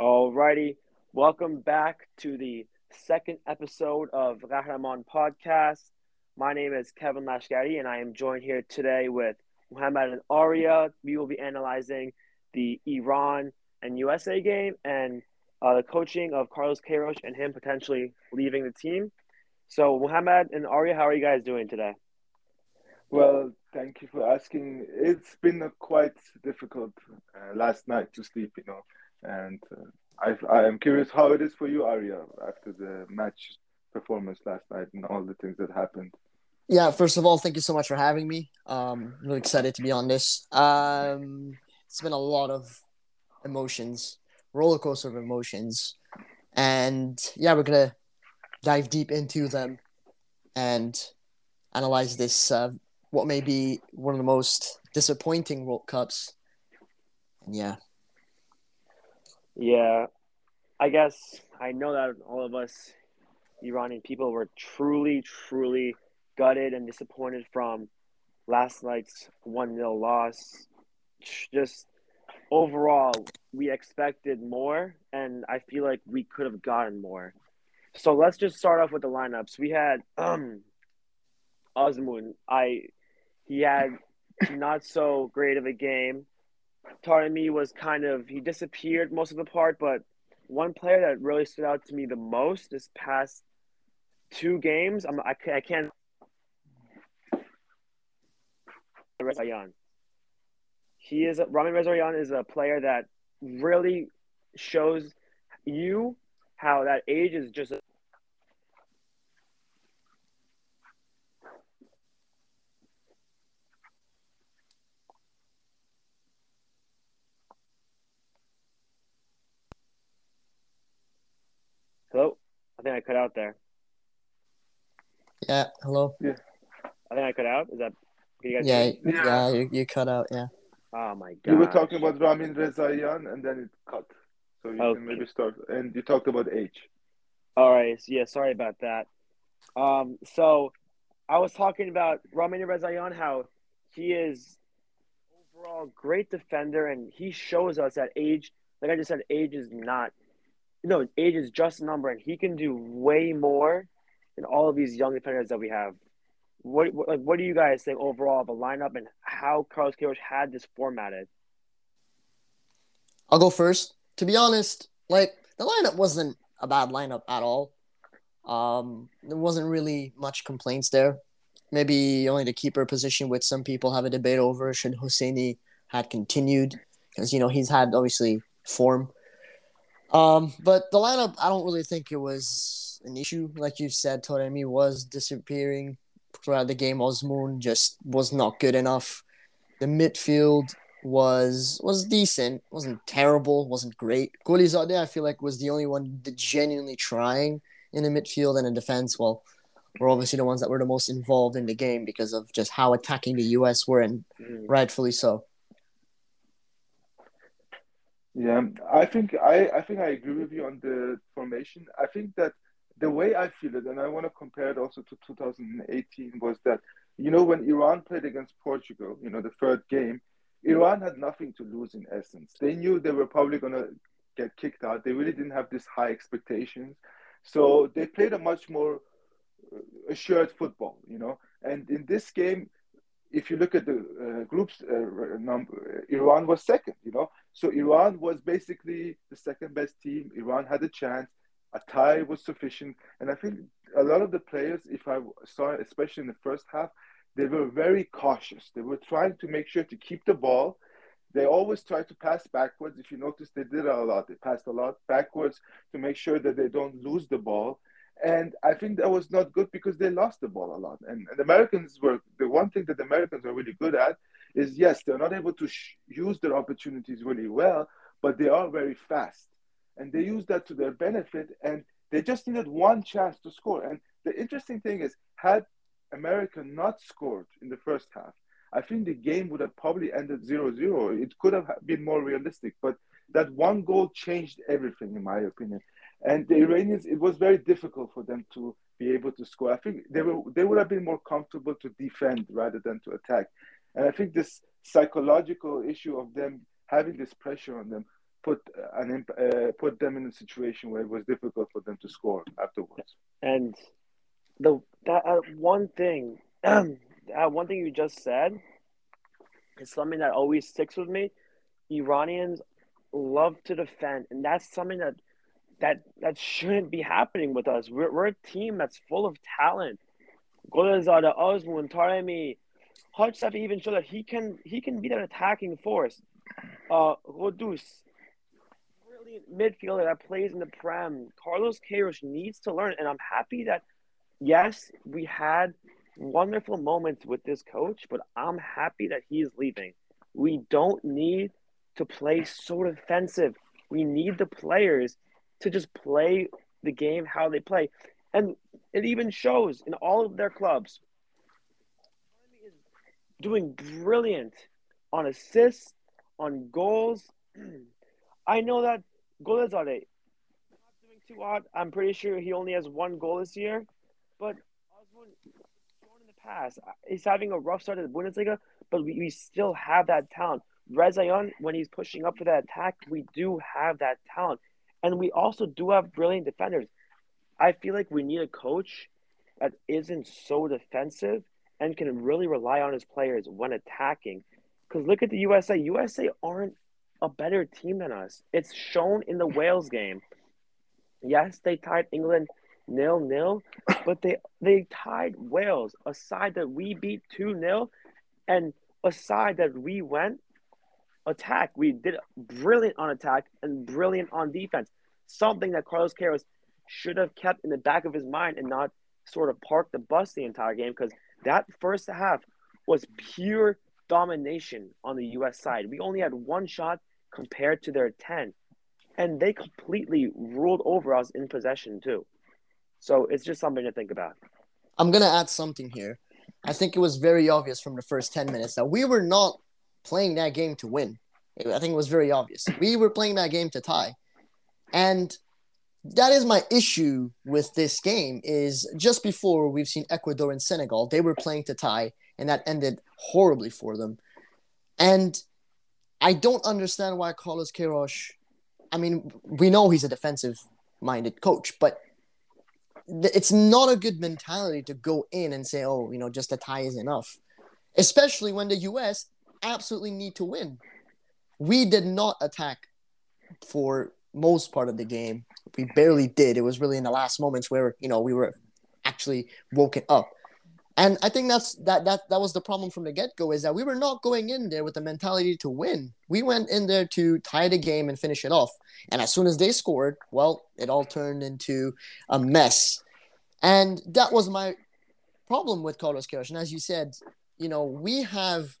Alrighty, welcome back to the second episode of Ghahreman Podcast. My name is Kevin Lashgari, and I am joined here today with Muhammad and Arya. We will be analyzing the Iran and USA game and uh, the coaching of Carlos Queiroz and him potentially leaving the team. So, Muhammad and Arya, how are you guys doing today? Well, thank you for asking. It's been a quite difficult uh, last night to sleep, you know, and uh, I, I am curious how it is for you, Arya, after the match performance last night and all the things that happened. Yeah, first of all, thank you so much for having me. Um, really excited to be on this. Um, it's been a lot of emotions, roller coaster of emotions, and yeah, we're gonna dive deep into them and analyze this. Uh, what may be one of the most disappointing World Cups. And yeah. Yeah, I guess I know that all of us Iranian people were truly, truly gutted and disappointed from last night's 1 0 loss. Just overall, we expected more, and I feel like we could have gotten more. So let's just start off with the lineups. We had um, Azmoun. I he had not so great of a game. Taremi was kind of he disappeared most of the part, but one player that really stood out to me the most this past two games, I'm, I, I can't Rezaian. He is Rami Rezaian is a player that really shows you how that age is just a, Hello? I think I cut out there. Yeah, hello. Yeah. I think I cut out. Is that can you guys Yeah, hear? Yeah. yeah, you, you cut out. Yeah. Oh my god. You were talking about Ramin Rezaian and then it cut. So you Okay. can maybe start. And you talked about age. All right. So yeah, sorry about that. Um, so I was talking about Ramin Rezaian, how he is overall great defender, and he shows us that age. Like I just said, age is not. No, age is just a number, and he can do way more than all of these young defenders that we have. What, what like what do you guys think overall of the lineup and how Carlos Queiroz had this formatted? I'll go first. To be honest, like the lineup wasn't a bad lineup at all. Um, there wasn't really much complaints there. Maybe only the keeper position, which some people have a debate over. Should Hosseini had continued because you know he's had obviously form. Um, but the lineup, I don't really think it was an issue. Like you said, Taremi was disappearing throughout the game. Azmoun just was not good enough. The midfield was was decent, wasn't terrible, wasn't great. Gholizadeh, I feel like, was the only one genuinely trying in the midfield and in defense. Well, we're obviously the ones that were the most involved in the game because of just how attacking the US were, and Mm. rightfully so. Yeah, I think I, I think I agree with you on the formation. I think that the way I feel it, and I want to compare it also to 2018, was that you know when Iran played against Portugal, you know the third game, Iran had nothing to lose in essence. They knew they were probably to get kicked out. They really didn't have this high expectations, so they played a much more uh, assured football, you know. And in this game, if you look at the uh, groups uh, number, Iran was second, you know. So Iran was basically the second best team. Iran had a chance. A tie was sufficient, and I think a lot of the players, if I saw, especially in the first half, they were very cautious. They were trying to make sure to keep the ball. They always try to pass backwards. If you notice, they did a lot. They passed a lot backwards to make sure that they don't lose the ball. And I think that was not good because they lost the ball a lot. And, and the Americans were the one thing that the Americans are really good at is yes, they're not able to sh- use their opportunities really well, but they are very fast. And they use that to their benefit. And they just needed one chance to score. And the interesting thing is, had America not scored in the first half, I think the game would have probably ended 0 0. It could have been more realistic, but that one goal changed everything, in my opinion. And the Iranians, it was very difficult for them to be able to score. I think they were they would have been more comfortable to defend rather than to attack. And I think this psychological issue of them having this pressure on them put an uh, put them in a situation where it was difficult for them to score afterwards. And the that uh, one thing, that one thing you just said, is something that always sticks with me. Iranians love to defend, and that's something that that that shouldn't be happening with us. We're, we're a team that's full of talent. Gholizadeh, Azmoun, Taremi, Hajsafi even showed that he can he can be that attacking force. Uh, Ghoddos, brilliant midfielder that plays in the Prem. Carlos Queiroz needs to learn, and I'm happy that yes, we had wonderful moments with this coach, but I'm happy that he's leaving. We don't need to play so defensive. We need the players to just play the game how they play. And it even shows in all of their clubs. is doing brilliant on assists, on goals. I know that Gholizadeh not doing too hot. I'm pretty sure he only has one goal this year. But shown in the past, uh, he's having a rough start at the Bundesliga, but we, we still have that talent. Rezaian, when he's pushing up for that attack, we do have that talent. And we also do have brilliant defenders. I feel like we need a coach that isn't so defensive and can really rely on his players when attacking. Because look at the USA. USA aren't a better team than us. It's shown in the Wales game. Yes, they tied England nil nil, but they they tied Wales, a side that we beat two 0 and a side that we went attack. We did brilliant on attack and brilliant on defense. Something that Carlos Queiroz should have kept in the back of his mind and not sort of park the bus the entire game because that first half was pure domination on the U.S. side. We only had one shot compared to their 10, and they completely ruled over us in possession, too. So it's just something to think about. I'm going to add something here. I think it was very obvious from the first 10 minutes that we were not playing that game to win. I think it was very obvious. We were playing that game to tie. And that is my issue with this game is just before we've seen Ecuador and Senegal, they were playing to tie and that ended horribly for them. And I don't understand why Carlos Queiroz I mean, we know he's a defensive minded coach, but it's not a good mentality to go in and say, oh, you know, just a tie is enough, especially when the U.S. absolutely need to win. We did not attack for most part of the game. We barely did. It was really in the last moments where you know we were actually woken up. And I think that's that that that was the problem from the get go is that we were not going in there with the mentality to win. We went in there to tie the game and finish it off. And as soon as they scored, well, it all turned into a mess. And that was my problem with Carlos Queiroz. And as you said, you know, we have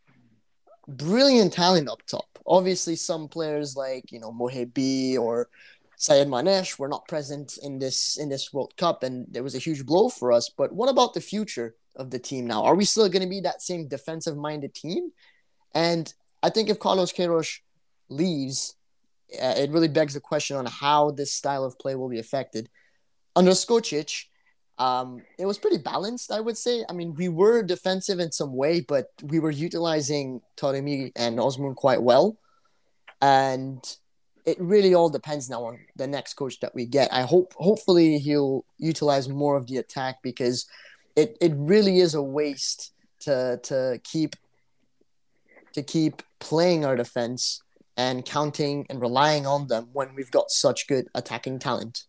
brilliant talent up top. Obviously, some players like you know Mohebi or Sayyadmanesh were not present in this in this World Cup, and there was a huge blow for us. But what about the future of the team now? Are we still going to be that same defensive-minded team? And I think if Carlos Queiroz leaves, uh, it really begs the question on how this style of play will be affected. Under Skocic, um, it was pretty balanced, I would say. I mean, we were defensive in some way, but we were utilizing Taremi and Azmoun quite well. And it really all depends now on the next coach that we get. I hope, hopefully, he'll utilize more of the attack because it, it really is a waste to to keep to keep playing our defense and counting and relying on them when we've got such good attacking talent.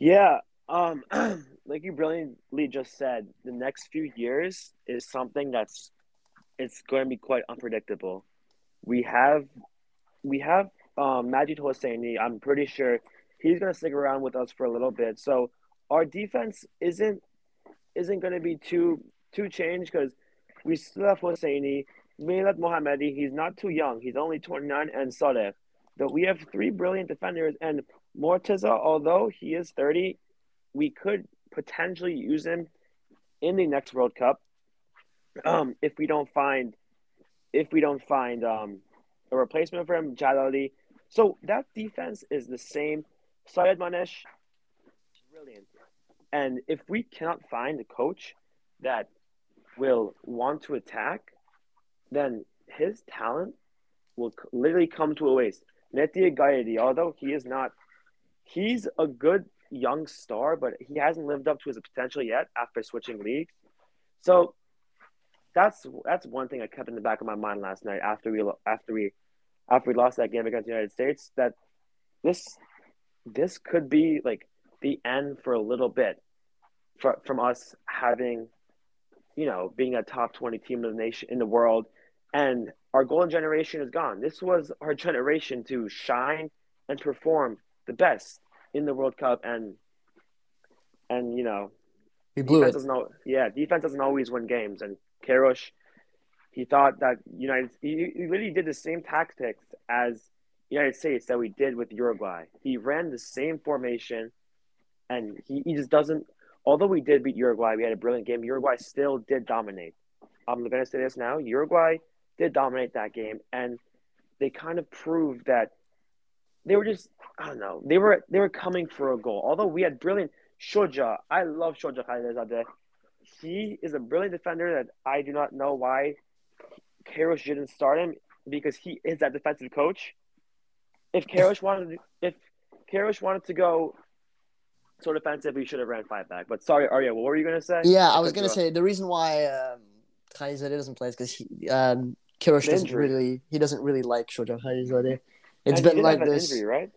Yeah, um, like you brilliantly just said, the next few years is something that's it's going to be quite unpredictable. We have we have um, Majid Hosseini. I'm pretty sure he's going to stick around with us for a little bit. So our defense isn't isn't going to be too too changed because we still have Hosseini, Milad Mohammadi. He's not too young. He's only 29, and Sadeh. But we have three brilliant defenders, and Morteza, although he is 30, we could potentially use him in the next World Cup um, if we don't find if we don't find um, a replacement for him, Jalali. So that defense is the same. Sayyadmanesh, brilliant. And if we cannot find a coach that will want to attack, then his talent will literally come to a waste. Netia Ghaedi, although he is not, he's a good young star, but he hasn't lived up to his potential yet after switching leagues. So that's that's one thing I kept in the back of my mind last night after we after we after we lost that game against the United States that this this could be like the end for a little bit from us having you know being a top 20 team in the nation in the world and our golden generation is gone this was our generation to shine and perform the best in the world cup and and you know We blew defense it. doesn't yeah defense doesn't always win games and Karosh he thought that United he, he really did the same tactics as United States that we did with Uruguay. He ran the same formation and he, he just doesn't although we did beat Uruguay, we had a brilliant game, Uruguay still did dominate. I'm gonna say this now. Uruguay did dominate that game and they kind of proved that they were just I don't know, they were they were coming for a goal. Although we had brilliant Shoja, I love Shoja Khalilzadeh. He is a brilliant defender that I do not know why Karosh didn't start him because he is that defensive coach. If Karosh wanted, to, if Karosh wanted to go so defensive, he should have ran five back. But sorry, Arya, what were you gonna say? Yeah, I was gonna say the reason why um, Khalilzadeh doesn't play is because he um, Kirosh doesn't really he doesn't really like Shoja Khalilzadeh. It's he been like this. injury, right?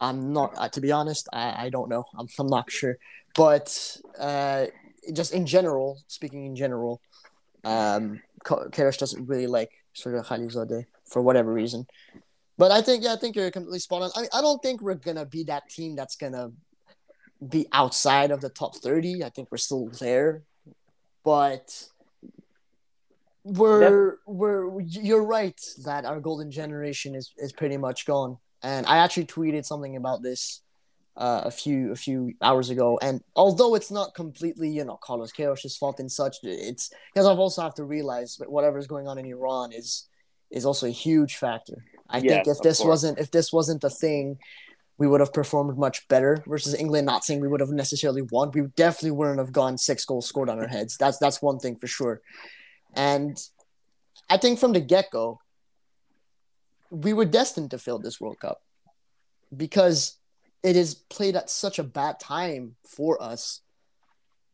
I'm not uh, to be honest. I, I don't know. I'm I'm not sure. But uh, just in general, speaking in general, um, Ko- doesn't really like Shoja Khalilzadeh for whatever reason. But I think yeah, I think you're completely spot on. I mean, I don't think we're gonna be that team that's gonna be outside of the top thirty. I think we're still there, but we're we're you're right that our golden generation is is pretty much gone. And I actually tweeted something about this uh, a few a few hours ago. And although it's not completely you know Carlos Queiroz's fault and such, it's because I've also have to realize that whatever's going on in Iran is is also a huge factor. I think if this course. wasn't if this wasn't a thing, we would have performed much better versus England. Not saying we would have necessarily won. We definitely wouldn't have gone six goals scored on our heads. That's that's one thing for sure. And I think from the get go, we were destined to fail this World Cup because it is played at such a bad time for us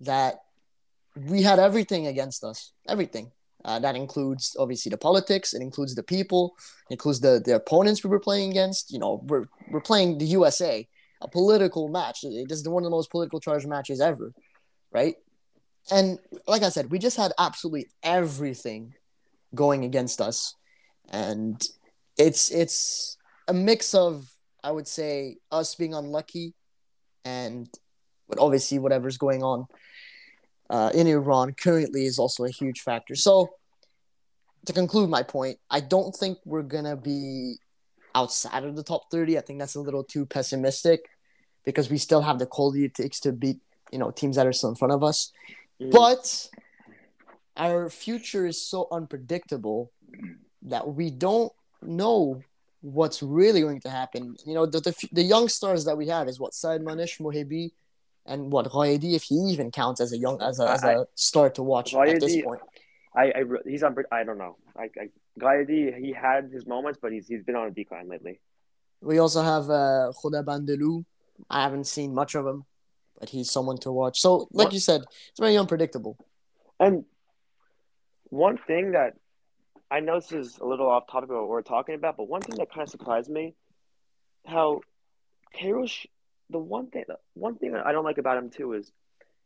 that we had everything against us. Everything. Uh, that includes obviously the politics. It includes the people. It includes the the opponents we were playing against. You know, we're we're playing the USA, a political match. This is one of the most political charged matches ever, right? And like I said, we just had absolutely everything going against us, and it's it's a mix of I would say us being unlucky, and but obviously whatever's going on uh, in Iran currently is also a huge factor. So to conclude my point, I don't think we're gonna be outside of the top thirty. I think that's a little too pessimistic because we still have the quality it takes to beat you know teams that are still in front of us. Mhm. But our future is so unpredictable that we don't know what's really going to happen. You know, the the, the young stars that we have is what Sayyadmanesh, Mohebi, and what Ghaedi, if he even counts as a young as a, as a star to watch at this point. I, I he's on. I don't know. I, I he had his moments, but he's he's been on a decline lately. We also have uh, Khodabandelou. I haven't seen much of him, but he's someone to watch. So, like What- you said, it's very unpredictable. And one thing that I know this is a little off topic of what we're talking about, but one thing that kind of surprised me, how Karosh, the one thing, one thing that I don't like about him too is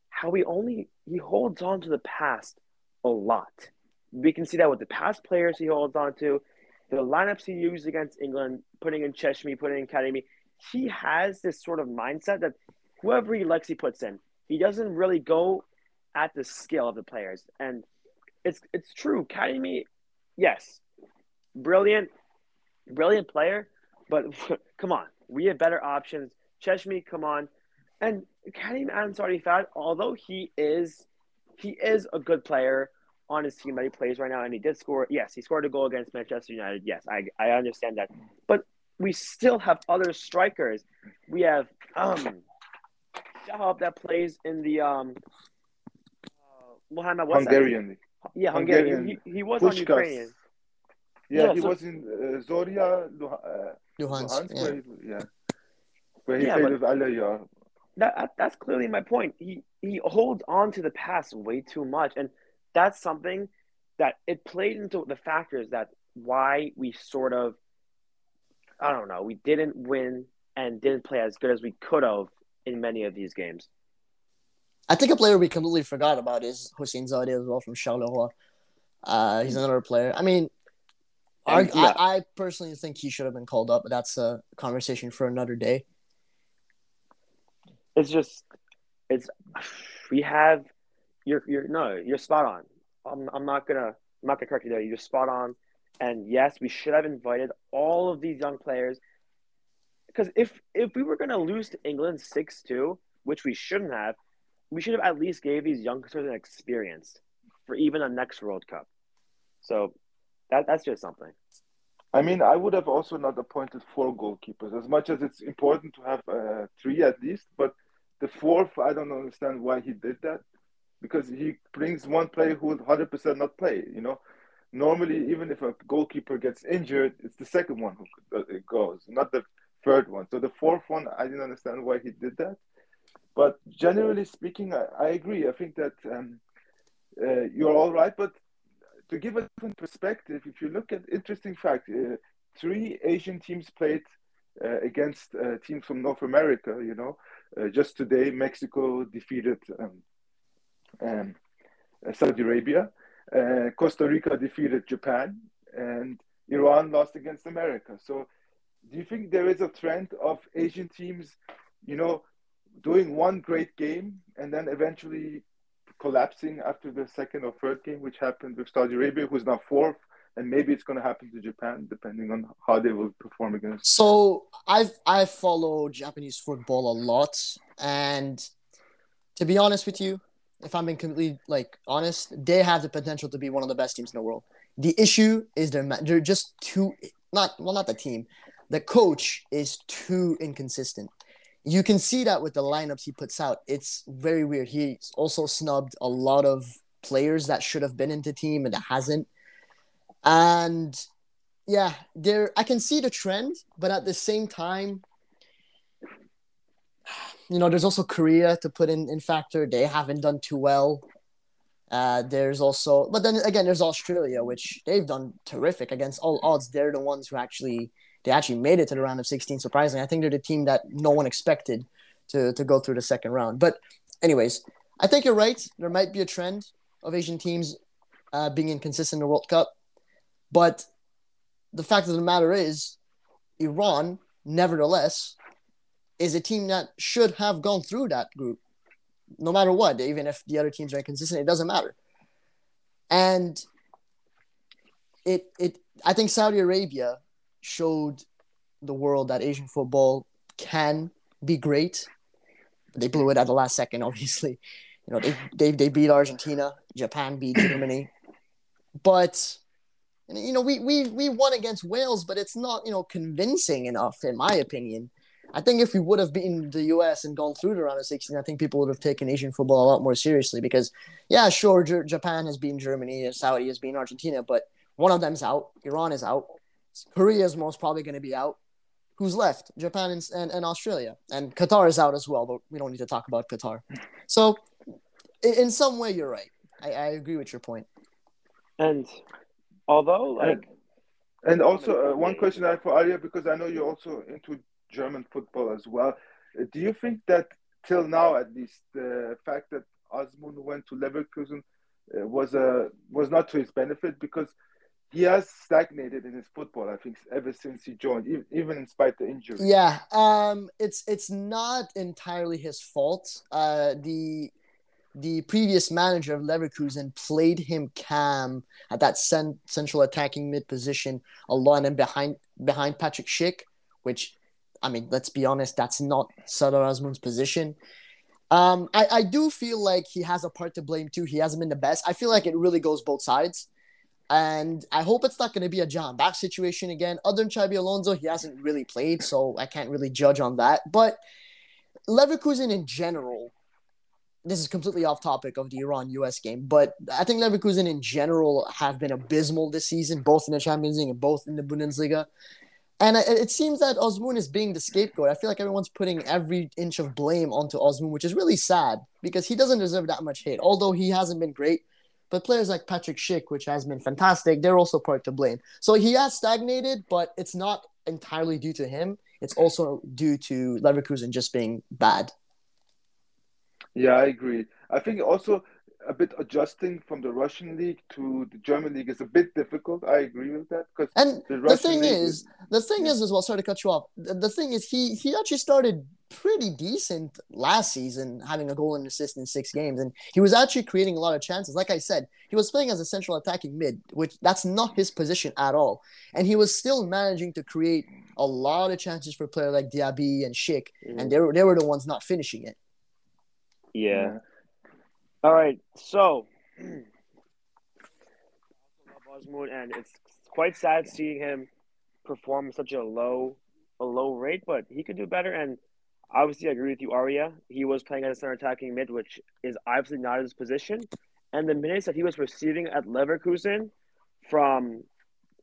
how he only he holds on to the past a lot. We can see that with the past players he holds on to, the lineups he used against England, putting in Cheshmi, putting in Kadimi. He has this sort of mindset that whoever he likes, he puts in. He doesn't really go at the skill of the players, and it's it's true. Kadimi, yes, brilliant, brilliant player, but come on, we have better options. Cheshmi, come on, and Karim Ansarifard, although he is he is a good player on his team that he plays right now, and he did score. Yes, he scored a goal against Manchester United. Yes, I I understand that, but we still have other strikers. We have um Shahab that plays in the um uh, Muhammad what's that? Hungarian. Yeah, Hungarian. Hungarian. He, he was on Puskás. Ukrainian. Yeah, Yeah, he so- was in uh, Zorya, Luha- uh, Luhansk. Luhansk, Yeah. where he, yeah, where he Yeah, played with Alaya. that, that that's clearly my point. He he holds on to the past way too much, and that's something that it played into the factors that why we sort of I don't know we didn't win and didn't play as good as we could have in many of these games. I think a player we completely forgot about is Hosseinzadeh as well from Charleroi. Uh, he's another player. I mean, I, And, yeah. I, I personally think he should have been called up, but that's a conversation for another day. It's just it's we have you're you're no you're spot on. I'm I'm not gonna I'm not gonna correct you there. You're spot on. And yes, we should have invited all of these young players because if if we were gonna lose to England six two, which we shouldn't have, we should have at least gave these youngsters an experience for even the next World Cup. So that that's just something. I mean, I would have also not appointed four goalkeepers, as much as it's important to have uh, three at least. But the fourth, I don't understand why he did that, because he brings one player who would hundred percent not play. You know, normally even if a goalkeeper gets injured, it's the second one who uh, goes, not the third one. So the fourth one, I didn't understand why he did that. But generally speaking, I, I agree. I think that um, uh, you're all right, but to give a different perspective, if you look at interesting fact, uh, three Asian teams played uh, against uh, teams from North America. You know, uh, just today Mexico defeated um, um, uh, Saudi Arabia, Costa Rica defeated Japan, and Iran lost against America. So, do you think there is a trend of Asian teams, you know, doing one great game and then eventually collapsing after the second or third game, which happened with Saudi Arabia, who's now fourth, and maybe it's going to happen to Japan, depending on how they will perform against. So I've I follow Japanese football a lot, and to be honest with you, if I'm being completely like honest, they have the potential to be one of the best teams in the world. The issue is they're they're just too not well not the team, the coach is too inconsistent. You can see that with the lineups he puts out. It's very weird. He's also snubbed a lot of players that should have been into team and hasn't. And yeah, there I can see the trend, but at the same time, you know, there's also Korea to put in in factor. They haven't done too well. Uh, there's also, but then again, there's Australia, which they've done terrific against all odds. They're the ones who actually they actually made it to the round of 16. Surprisingly, I think they're the team that no one expected to to go through the second round. But anyways, I think you're right. There might be a trend of Asian teams uh, being inconsistent in the World Cup, but the fact of the matter is, Iran, nevertheless, is a team that should have gone through that group, no matter what. Even if the other teams are inconsistent, it doesn't matter. And it it I think Saudi Arabia showed the world that Asian football can be great. They blew it at the last second, obviously. You know, they they, they beat Argentina, Japan beat Germany, but you know, we, we we won against Wales, but it's not you know convincing enough, in my opinion. I think if we would have beaten the U.S. and gone through the round of 16, I think people would have taken Asian football a lot more seriously. Because, yeah, sure, J- Japan has beaten Germany, Saudi has beaten Argentina, but one of them's out. Iran is out. Korea is most probably going to be out. Who's left? Japan and, and, and Australia, and Qatar is out as well. But we don't need to talk about Qatar. So, in, in some way, you're right. I, I agree with your point. And although like And also, uh, one question I have for Arya, because I know you're also into German football as well. Uh, do you think that till now, at least, the fact that Azmoun went to Leverkusen uh, was a was not to his benefit because he has stagnated in his football. I think ever since he joined, even in spite the injury. Yeah, um, it's it's not entirely his fault. Uh, the the previous manager of Leverkusen played him cam at that cent- central attacking mid position a lot and behind behind Patrick Schick, which I mean, let's be honest, that's not Sardar Azmoun's position. Um, I, I do feel like he has a part to blame too. He hasn't been the best. I feel like it really goes both sides. And I hope it's not going to be a Jahanbakhsh situation again. Other than Xabi Alonso, he hasn't really played, so I can't really judge on that. But Leverkusen in general, this is completely off topic of the Iran US game, but I think Leverkusen in general have been abysmal this season, both in the Champions League and both in the Bundesliga. And it seems that Azmoun is being the scapegoat. I feel like everyone's putting every inch of blame onto Azmoun, which is really sad because he doesn't deserve that much hate, although he hasn't been great. But players like Patrick Schick, which has been fantastic, they're also part to blame. So he has stagnated, but it's not entirely due to him. It's also due to Leverkusen just being bad. Yeah, I agree. I think also a bit adjusting from the Russian league to the German league is a bit difficult. I agree with that because and the, the thing is, is, the thing yeah. is as well. Sorry to cut you off. The, the, thing is, he he actually started pretty decent last season, having a goal and assist in six games, and he was actually creating a lot of chances. Like I said, he was playing as a central attacking mid, which that's not his position at all, and he was still managing to create a lot of chances for a player like Diaby and Schick, mm. and they were they were the ones not finishing it. Yeah. All right, so Azmoun, and it's quite sad seeing him perform such a low a low rate, but he could do better. And obviously, I agree with you, Aria. He was playing as a center attacking mid, which is obviously not his position. And the minutes that he was receiving at Leverkusen from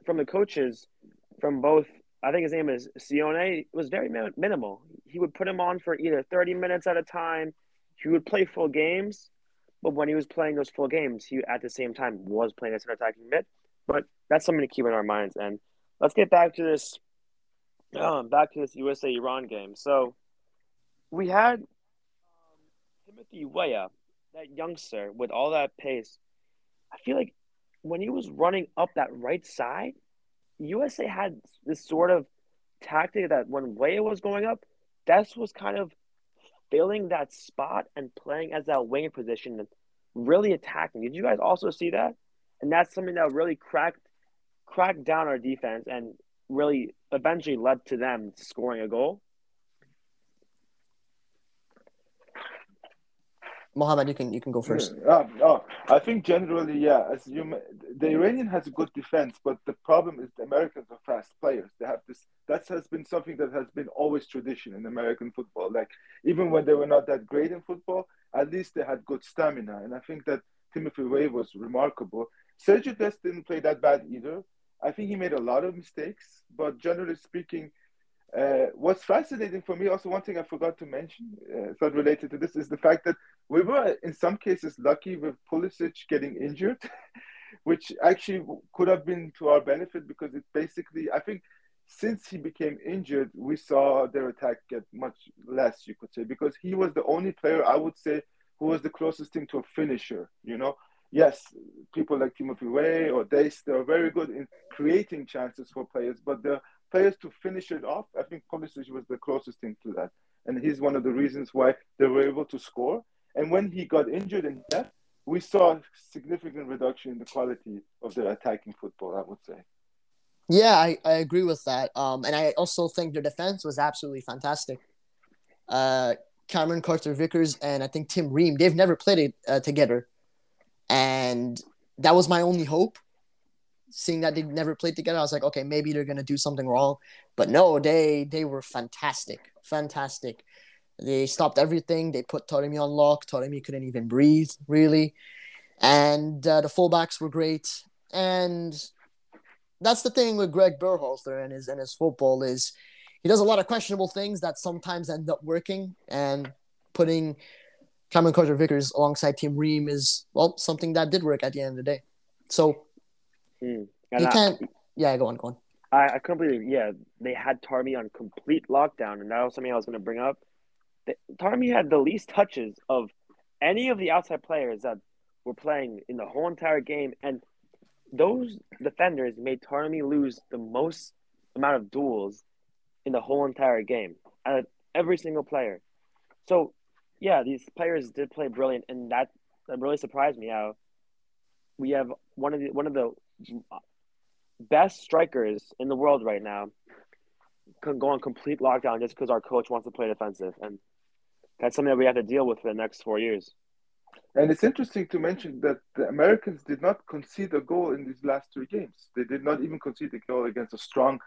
from the coaches, from both, I think his name is Seoane, was very minimal. He would put him on for either thirty minutes at a time. He would play full games but when he was playing those full games, he at the same time was playing as an attacking mid. But that's something to keep in our minds. And let's get back to this, um, back to this USA Iran game. So we had um, Timothy Weah, that youngster with all that pace. I feel like when he was running up that right side, USA had this sort of tactic that when Weah was going up, that was kind of filling that spot and playing as that wing position and really attacking. Did you guys also see that? And that's something that really cracked cracked down our defense and really eventually led to them scoring a goal. Mohammed, you can you can go first. Oh, I think generally, yeah. As you, the Iranian has a good defense, but the problem is the Americans are fast players. They have this. That has been something that has been always tradition in American football. Like even when they were not that great in football, at least they had good stamina. And I think that Timothy Weah was remarkable. Sergio Dest didn't play that bad either. I think he made a lot of mistakes, but generally speaking, uh, what's fascinating for me, also one thing I forgot to mention, uh, not related to this, is the fact that we were in some cases lucky with Pulisic getting injured, which actually could have been to our benefit because it basically, I think, since he became injured, we saw their attack get much less, you could say, because he was the only player I would say who was the closest thing to a finisher. You know, yes, people like Timothy Weah or Dest, they're very good in creating chances for players, but the players to finish it off, I think Pulisic was the closest thing to that. And he's one of the reasons why they were able to score. And when he got injured and left, we saw a significant reduction in the quality of their attacking football, I would say. Yeah, I, I agree with that. Um, and I also think their defense was absolutely fantastic. Uh, Cameron Carter Vickers and I think Tim Ream, they've never played it uh, together. And that was my only hope seeing that they never played together, I was like, okay, maybe they're gonna do something wrong. But no, they they were fantastic, fantastic. They stopped everything. They put Taremi on lock. Taremi couldn't even breathe, really. And uh, the fullbacks were great. And that's the thing with Greg Berhalter and his and his football is he does a lot of questionable things that sometimes end up working. And putting Cameron Carter Vickers alongside Tim Ream is well something that did work at the end of the day. So Mm. you can't. Yeah, go on, go on. I, I completely. Yeah, they had Taremi on complete lockdown, and that was something I was going to bring up. Taremi had the least touches of any of the outside players that were playing in the whole entire game, and those defenders made Taremi lose the most amount of duels in the whole entire game out of every single player. So, yeah, these players did play brilliant, and that, that really surprised me. How we have one of the one of the best strikers in the world right now can go on complete lockdown just because our coach wants to play defensive, and that's something that we have to deal with for the next four years. And it's interesting to mention that the Americans did not concede a goal in these last three games. They did not even concede a goal against a strong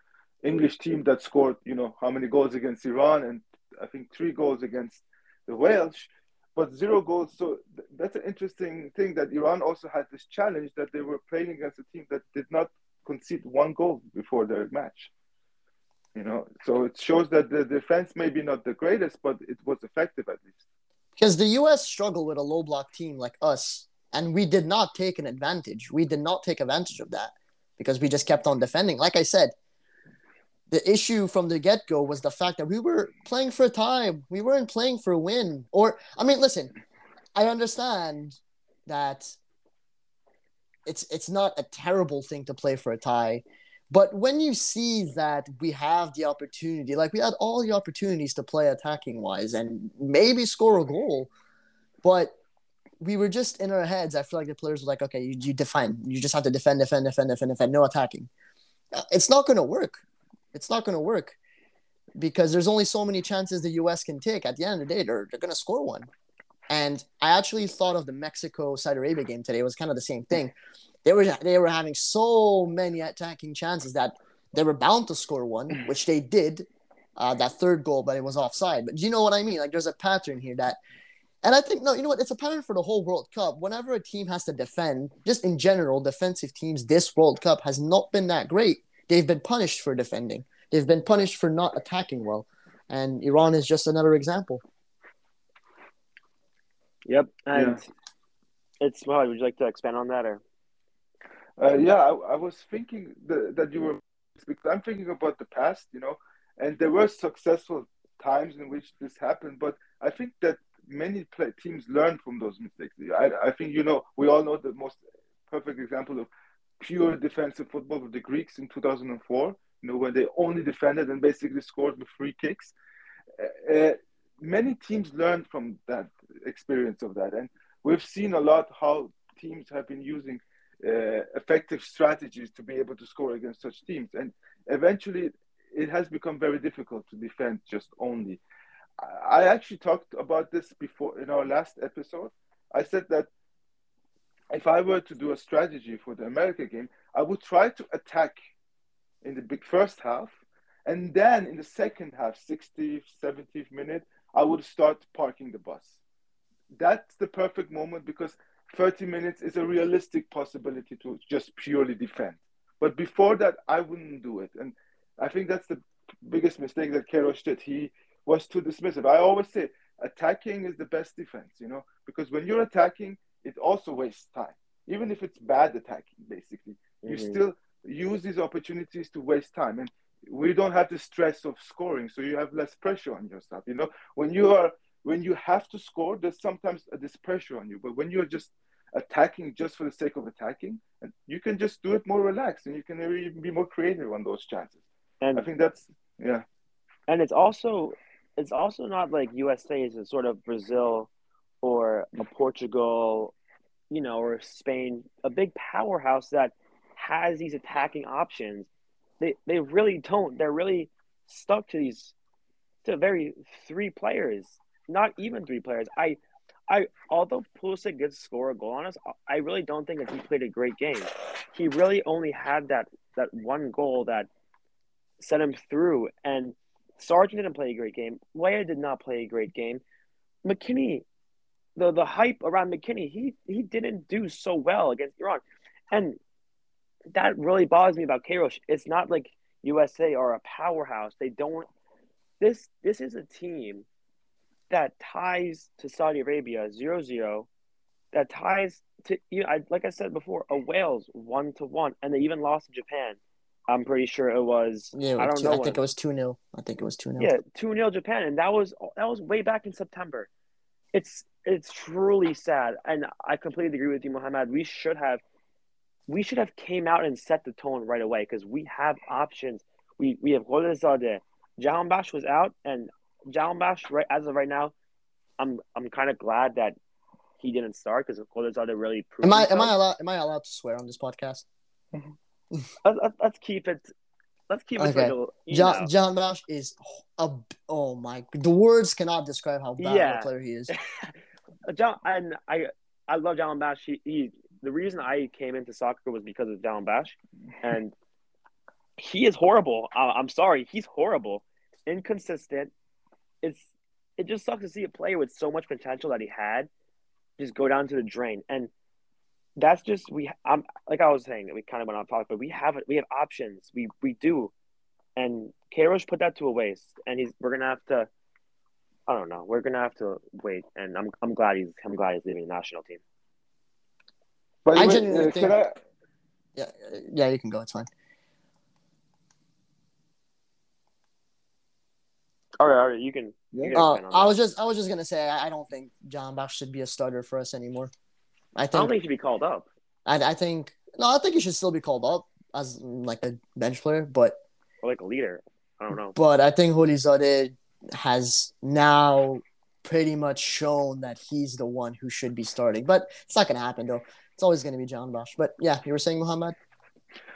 English team that scored, you know, how many goals against Iran and I think three goals against the Welsh. but zero goals. So th- that's an interesting thing that Iran also had this challenge that they were playing against a team that did not concede one goal before their match. You know, so it shows that the defense maybe not the greatest, but it was effective at least. Because the U.S. struggled with a low block team like us, and we did not take an advantage. We did not take advantage of that because we just kept on defending. Like I said, the issue from the get go was the fact that we were playing for a tie. We weren't playing for a win. Or, I mean, listen, I understand that it's it's not a terrible thing to play for a tie, but when you see that we have the opportunity, like we had all the opportunities to play attacking wise and maybe score a goal, but we were just in our heads. I feel like the players were like, okay, you, you defend. You just have to defend, defend, defend, defend, defend, no attacking. Uh, It's not going to work. It's not going to work because there's only so many chances the U.S. can take. At the end of the day, they're, they're going to score one. And I actually thought of the Mexico Saudi Arabia game today. It was kind of the same thing. They were they were having so many attacking chances that they were bound to score one, which they did. Uh, that third goal, but it was offside. But you know what I mean? Like there's a pattern here that, and I think no, you know what? It's a pattern for the whole World Cup. Whenever a team has to defend, just in general, defensive teams this World Cup has not been that great. They've been punished for defending. They've been punished for not attacking well, and Iran is just another example. Yep. And it's well, would you like to expand on that or Uh, yeah, I, I was thinking that, that you were because I'm thinking about the past, you know, and there were successful times in which this happened, but I think that many play, teams learn from those mistakes. I, I think you know we all know the most perfect example of pure defensive football with the Greeks in 2004. You know when they only defended and basically scored with free kicks. Uh, many teams learned from that experience of that, and we've seen a lot how teams have been using uh, effective strategies to be able to score against such teams. And eventually, it has become very difficult to defend just only. I actually talked about this before in our last episode. I said that if I were to do a strategy for the America game, I would try to attack in the big first half. And then in the second half, 60th, 70th minute, I would start parking the bus. That's the perfect moment because 30 minutes is a realistic possibility to just purely defend. But before that, I wouldn't do it. And I think that's the biggest mistake that Keros did. He was too dismissive. I always say attacking is the best defense, you know, because when you're attacking, it also wastes time. Even if it's bad attacking, basically, mm-hmm. you still use these opportunities to waste time. And we don't have the stress of scoring, so you have less pressure on yourself. You know, when you are when you have to score, there's sometimes this pressure on you. But when you're just attacking just for the sake of attacking, and you can just do it more relaxed, and you can even be more creative on those chances. And I think that's yeah. And it's also it's also not like USA is a sort of Brazil or a Portugal, you know, or Spain, a big powerhouse that has these attacking options. They they really don't. They're really stuck to these to very three players, not even three players. I I although Pulisic did score a goal on us, I really don't think that he played a great game. He really only had that that one goal that set him through, and Sargent didn't play a great game. Weah did not play a great game. McKennie, the the hype around McKennie, he he didn't do so well against Iran, and that really bothers me about Queiroz. It's not like USA are a powerhouse. They don't. This this is a team that ties to Saudi Arabia 0-0, that ties to you know, I, like I said before, a Wales one to one, and they even lost to Japan. I'm pretty sure it was. Yeah, I don't two, know. I think it was two 0 I think it was two 0 Yeah, two 0 Japan, and that was that was way back in September. It's it's truly sad, and I completely agree with you, Mohammed. We should have we should have came out and set the tone right away because we have options. We we have Gholizadeh. Jahanbakhsh was out, and Jahanbakhsh right as of right now, I'm I'm kind of glad that he didn't start because Gholizadeh really proved. Am I am. I allowed am I allowed to swear on this podcast? Mm-hmm. Let's, let's- let's keep it. Let's keep it. Okay. to like a- you John know. Jahanbakhsh is a oh my the words cannot describe how bad of Yeah. a player he is. John and I I love Jahanbakhsh. He, he the reason I came into soccer was because of Jahanbakhsh, and he is horrible. I, I'm sorry, he's horrible, inconsistent. It's it just sucks to see a player with so much potential that he had just go down to the drain. And that's just we. I'm like I was saying that we kind of went off topic, but we have. We have options. We we do, and Queiroz put that to a waste. And he's we're gonna have to. I don't know. We're gonna have to wait, and I'm I'm glad he's I'm glad he's leaving the national team. But I way, genuinely uh, think- I? Yeah, uh, yeah, you can go. It's fine. All right, all right, you can. You can Uh, I was just, I was just gonna say, I, I don't think Jahanbakhsh should be a starter for us anymore. I I don't think, think he should be called up. I, I think, no, I think he should still be called up as mm, like a bench player, but, or like a leader. I don't know. but I think Gholizadeh has now pretty much shown that he's the one who should be starting. But it's not gonna happen though. It's always gonna be Jahanbakhsh. But yeah, you were saying Muhammad.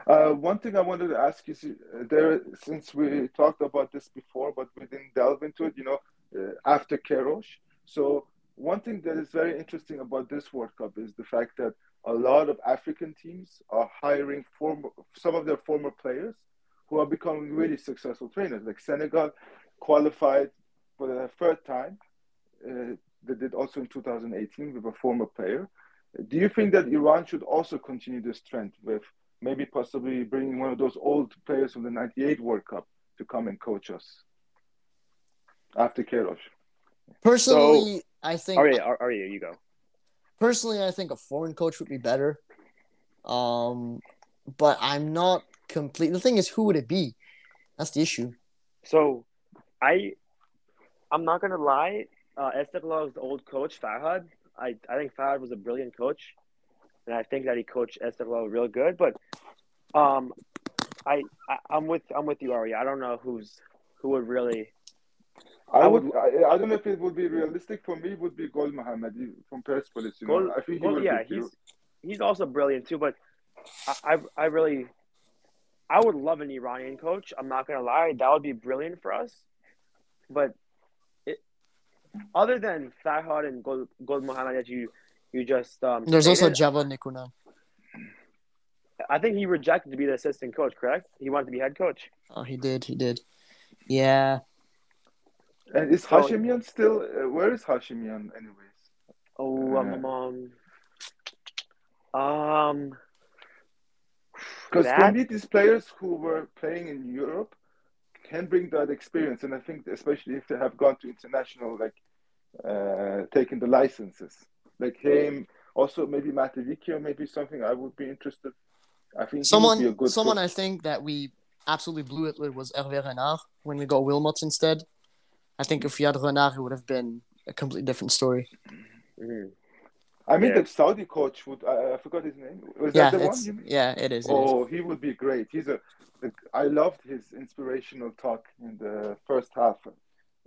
Uh, one thing I wanted to ask you, uh, there, since we talked about this before, but we didn't delve into it, you know, uh, after Queiroz. So one thing that is very interesting about this World Cup is the fact that a lot of African teams are hiring former, some of their former players who are becoming really successful trainers. Like Senegal qualified for the third time. Uh, they did also in 2018 with a former player. Do you think that Iran should also continue this trend with maybe possibly bringing one of those old players from the 98 World Cup to come and coach us after Queiroz? Personally, I think All right, all right, you go. personally I think a foreign coach would be better. Um, but I'm not complete. The thing is, who would it be? That's the issue. So, I, I'm not gonna lie. Uh, Esteghlal's old coach Farhad. I I think Farhad was a brilliant coach, and I think that he coached Esteghlal real good. But, um, I, I I'm with I'm with you, Ari. I don't know who's who would really. I I would. would- I, I don't know if it would be realistic for me. Would be Gol Mohammed from Persepolis. You know, I think he yeah, he's he's also brilliant too. But I, I I really, I would love an Iranian coach. I'm not gonna lie, that would be brilliant for us. But it, other than Farhad and Gold, Gol Mohammed that you you just um, There's also stated, Javad Nekounam. I think he rejected to be the assistant coach. Correct? He wanted to be head coach. Oh, he did. He did. Yeah. And is So- Hashemian still? Uh, where is Hashemian, anyways? Oh, um, um, um, Because for that- me, these players who were playing in Europe can bring that experience, and I think especially if they have gone to international, like uh, taking the licenses, like him, also maybe Mahdavikia, maybe something I would be interested. I think he be a Someone, good someone coach. I think that we absolutely blew it with was Hervé Renard when we got Wilmots instead. I think if we had Renard, it would have been a completely different story. mhm. I mean, Yeah. the Saudi coach would. I, I forgot his name. Was yeah, that the one? it's, You mean? yeah, it is. It is. Oh, he would be great. He's a. the- I loved his inspirational talk in the first half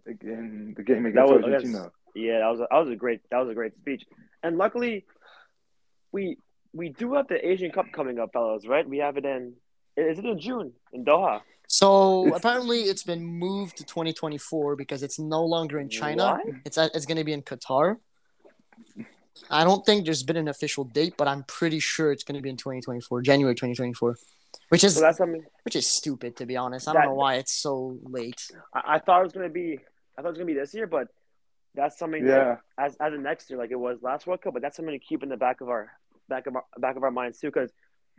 in the game That against was Argentina. against- Yeah, that was a, that was a great that was a great speech, and luckily, we we do have the Asian Cup coming up, fellas. Right? We have it in. Is it in June in Doha? So It's- apparently, it's been moved to 2024 because it's no longer in China. What? It's at, it's going to be in Qatar. I don't think there's been an official date, but I'm pretty sure it's going to be in 2024, January 2024, which is So that's something. which is stupid to be honest. I don't That- know why it's so late. I, I thought it was gonna be. I thought it was gonna be this year, but that's something. Yeah, That, as as a next year, like it was last World Cup, but that's something to keep in the back of our back of our back of our minds too, because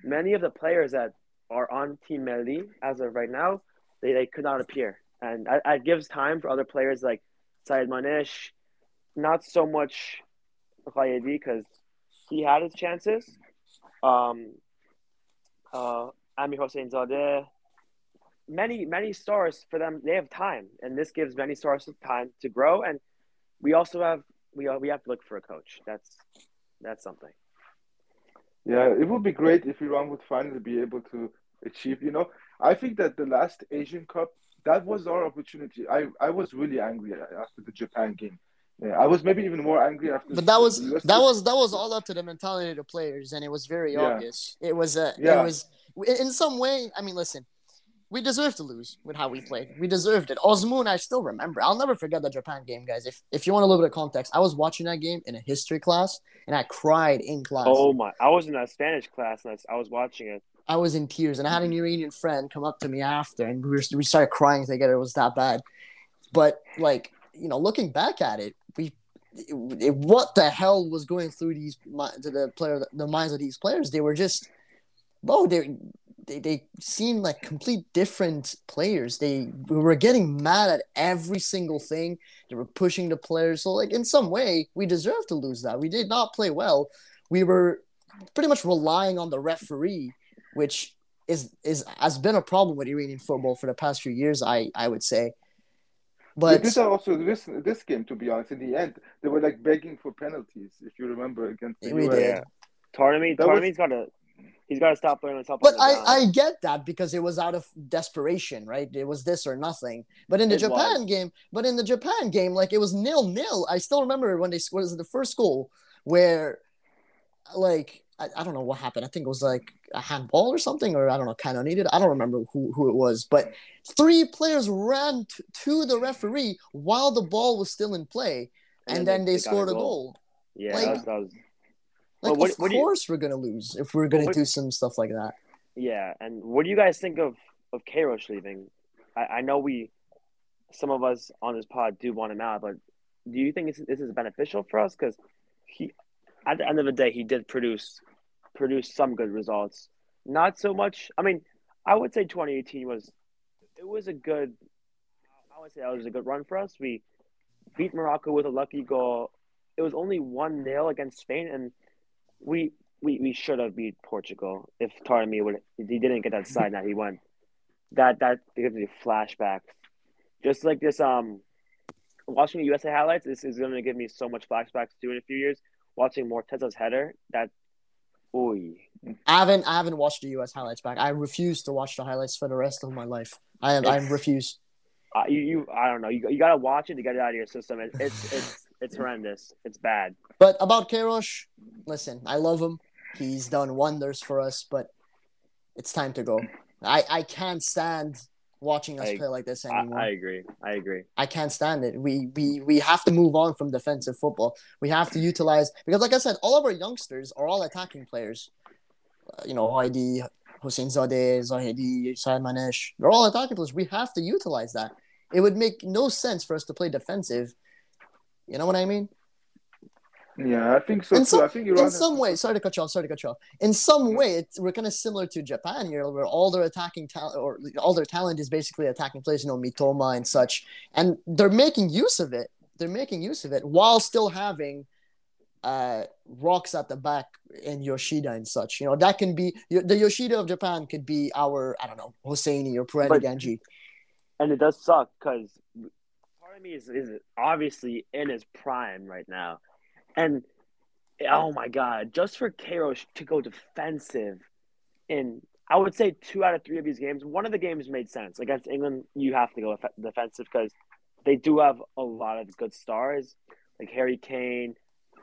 many of the players that are on Team Melli as of right now, they, they could not appear, and that gives time for other players like Sayyadmanesh, not so much Ghaedi because he had his chances. Um, uh, Amir Hosseinzadeh, many many stars for them. They have time, and this gives many stars time to grow. And we also have we uh, we have to look for a coach. That's that's something. yeah. It would be great if Iran would finally be able to achieve. You know, I think that the last Asian Cup that was our opportunity. I I was really angry after the Japan game. Yeah, I was maybe even more angry after. But that was that was that was all up to the mentality of the players, and it was very Yeah. obvious. It was a Yeah. it was in some way. I mean, listen, we deserved to lose with how we played. We deserved it. Azmoun, I still remember. I'll never forget the Japan game, guys. If if you want a little bit of context, I was watching that game in a history class, and I cried in class. Oh my! I was in a Spanish class and I, was- watching it. I was in tears, and I had an Iranian friend come up to me after, and we, were, we started crying together. It was that bad, but like you know, looking back at it, we it, what the hell was going through these to the player the minds of these players? They were just, bro, they they they seemed like complete different players. They we were getting mad at every single thing. They were pushing the players. So like in some way, we deserve to lose that. We did not play well. We were pretty much relying on the referee, which is is has been a problem with Iranian football for the past few years. I I would say. But this also this this game, to be honest, in the end, they were like begging for penalties. If you remember against the we US. did. Taremi, Taremi's got to he's got to stop playing on himself. But I, I get that because it was out of desperation, right? It was this or nothing. But in the It Japan was. game, but in the Japan game, like it was nil nil. I still remember when they scored was the first goal where, like I, I don't know what happened. I think it was like a handball or something, or I don't know, kind of needed. I don't remember who who it was, but three players ran t- to the referee while the ball was still in play, and, then, they, got scored a goal. Yeah, Like- that was, that was Like, Well, what- of what do you- course we're gonna lose if we're gonna what- do some stuff like that. Yeah, and what do you guys think of of Queiroz leaving? I, I know we, some of us on this pod do want him out, but do you think this, this is beneficial for us? Because he, at the end of the day, he did produce produce some good results. Not so much. I mean, I would say 2018 was it was a good. I would say that was a good run for us. We beat Morocco with a lucky goal. It was only one 0 against Spain, and we we, we should have beat Portugal if Taremi would if he didn't get that side that he went. That that gives me flashbacks. Just like this um watching the USA highlights, this is gonna give me so much flashbacks too in a few years. Watching Morteza's header, that oy. I haven't I haven't watched the U.S. highlights back. I refuse to watch the highlights for the rest of my life. I I refuse. Uh, you, you I don't know. You, you gotta watch it to get it out of your system. It, it's it's it's horrendous. It's bad. But about Queiroz, listen, I love him. He's done wonders for us, but it's time to go. I I can't stand watching us I- play like this anymore. I I, agree. I agree. I can't stand it. We we we have to move on from defensive football. We have to utilize because, like I said, all of our youngsters are all attacking players. Uh, you know, Heidi, Hosseinzadeh, Zahedi, Sayyadmanesh. They're all attacking players. We have to utilize that. It would make no sense for us to play defensive. You know what I mean? Yeah, I think so In too. some- I think Iran in some way, sorry to cut you off. Sorry to cut you off. In some way, it's, we're kind of similar to Japan here, where all their attacking talent or all their talent is basically attacking players. You know, Mitoma and such, and they're making use of it. They're making use of it while still having uh, rocks at the back in Yoshida and such. You know, that can be the Yoshida of Japan could be our I don't know Hosseini or Purani But- Ganji. and it does suck because me is, is obviously in his prime right now, and oh my god, just for Queiroz to go defensive in I would say two out of three of these games, one of the games made sense against England. You have to go defensive because they do have a lot of good stars like Harry Kane.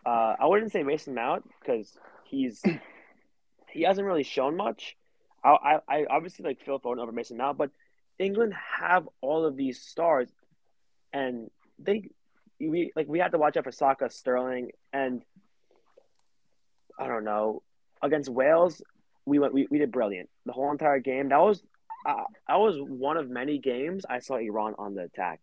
Uh, I wouldn't say Mason Mount because he's he hasn't really shown much. I, I, I obviously like Phil Foden over Mason Mount, but England have all of these stars, and they we like we had to watch out for Saka, Sterling, and I don't know against Wales. We went we, we did brilliant the whole entire game. That was uh, that was one of many games I saw Iran on the attack,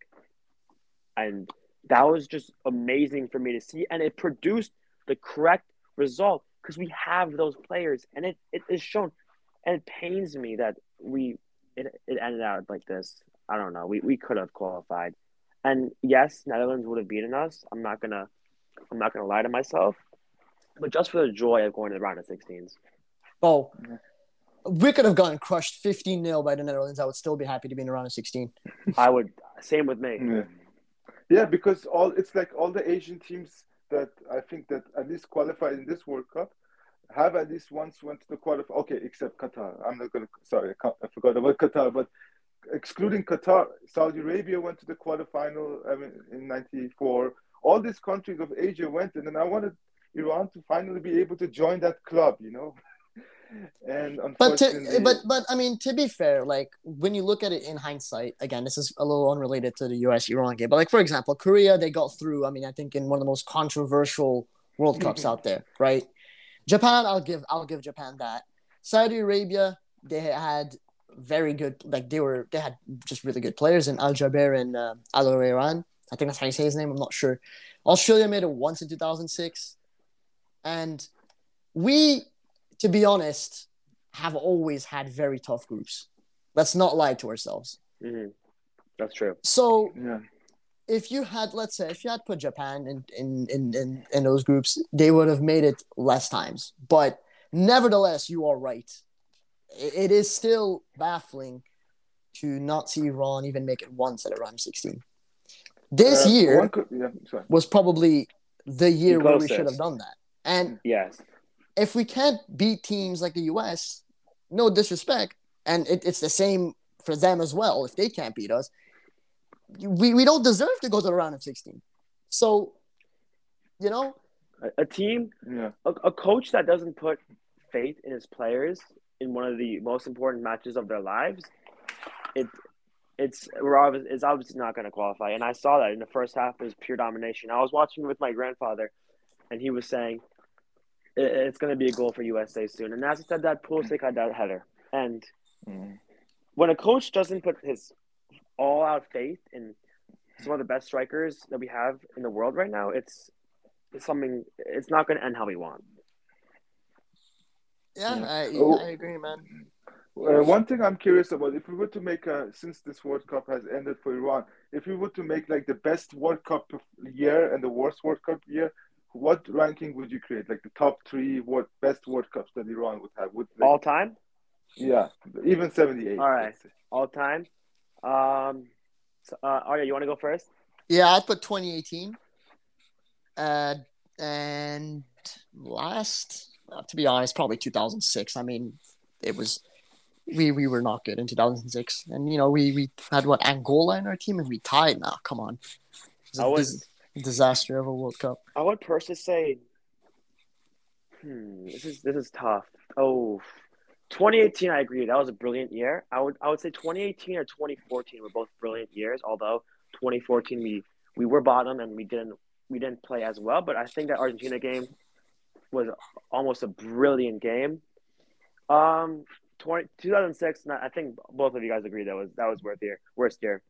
and that was just amazing for me to see, and it produced the correct result because we have those players, and it, it is shown, and it pains me that we it, it ended out like this. I don't know. We we could have qualified, and yes, Netherlands would have beaten us. I'm not gonna I'm not gonna lie to myself, but just for the joy of going to the round of 16s. Oh, we could have gotten crushed 15 0 by the Netherlands. I would still be happy to be in the round of 16. I would same with me. Yeah. Yeah, because all it's like all the Asian teams that I think that at least qualified in this World Cup have at least once went to the qualify. Okay, except Qatar. I'm not gonna. Sorry, I, can't, I forgot about Qatar. But excluding Qatar, Saudi Arabia went to the quarterfinal I mean, in '94. All these countries of Asia went, and then I wanted Iran to finally be able to join that club. You know. And But to, but but I mean to be fair, like when you look at it in hindsight, again, this is a little unrelated to the U.S. Iran game, but like for example, Korea they got through. I mean, I think in one of the most controversial World Cups out there, right? Japan, I'll give I'll give Japan that. Saudi Arabia, they had very good, like they were they had just really good players in Al Jaber and uh, Al Iran. I think that's how you say his name. I'm not sure. Australia made it once in 2006, and we, to be honest, have always had very tough groups. Let's not lie to ourselves. hmm That's true. So Yeah. if you had, let's say, if you had put Japan in in in in, in those groups, they would have made it less times. But nevertheless, you are right. It, it is still baffling to not see Iran even make it once at a round of 16. This Uh, year could- yeah, was probably the year where we should have done that. And Yes. if we can't beat teams like the US, no disrespect, and it, it's the same for them as well. If they can't beat us, we, we don't deserve to go to the round of 16. So, you know, A, a team, Yeah. a, a coach that doesn't put faith in his players in one of the most important matches of their lives, it it's we're obvi- it's obviously not going to qualify. And I saw that in the first half it was pure domination. I was watching with my grandfather, and he was saying "I- it's going to be a goal for USA soon. And as he said that, Pulisic had that header. And Mm. when a coach doesn't put his all out faith in some of the best strikers that we have in the world right now, it's it's something. It's not going to end how we want. Yeah, Yeah. I, Oh. I agree, man. Uh, one thing I'm curious about, if we were to make a, since this World Cup has ended for Iran, if we were to make like the best World Cup year and the worst World Cup year, what ranking would you create? Like the top three what best World Cups that Iran would have? Would like, All time, yeah, even 78. All right. let's all time. Um, so, uh, Arya, you want to go first? Yeah, I'd put 2018. Uh, and last, to be honest, probably 2006. I mean, it was we we were not good in 2006, and you know we we had what Angola in our team, and we tied. Now, come on, It was a I was- dis- disaster of a World Cup. I would personally say, hmm, this is this is tough. Oh, 2018, I agree. That was a brilliant year. I would I would say 2018 or 2014 were both brilliant years. Although 2014 we we were bottom and we didn't we didn't play as well. But I think that Argentina game was almost a brilliant game. Um, 20, 2006. and I think both of you guys agree that was that was worth year worst year.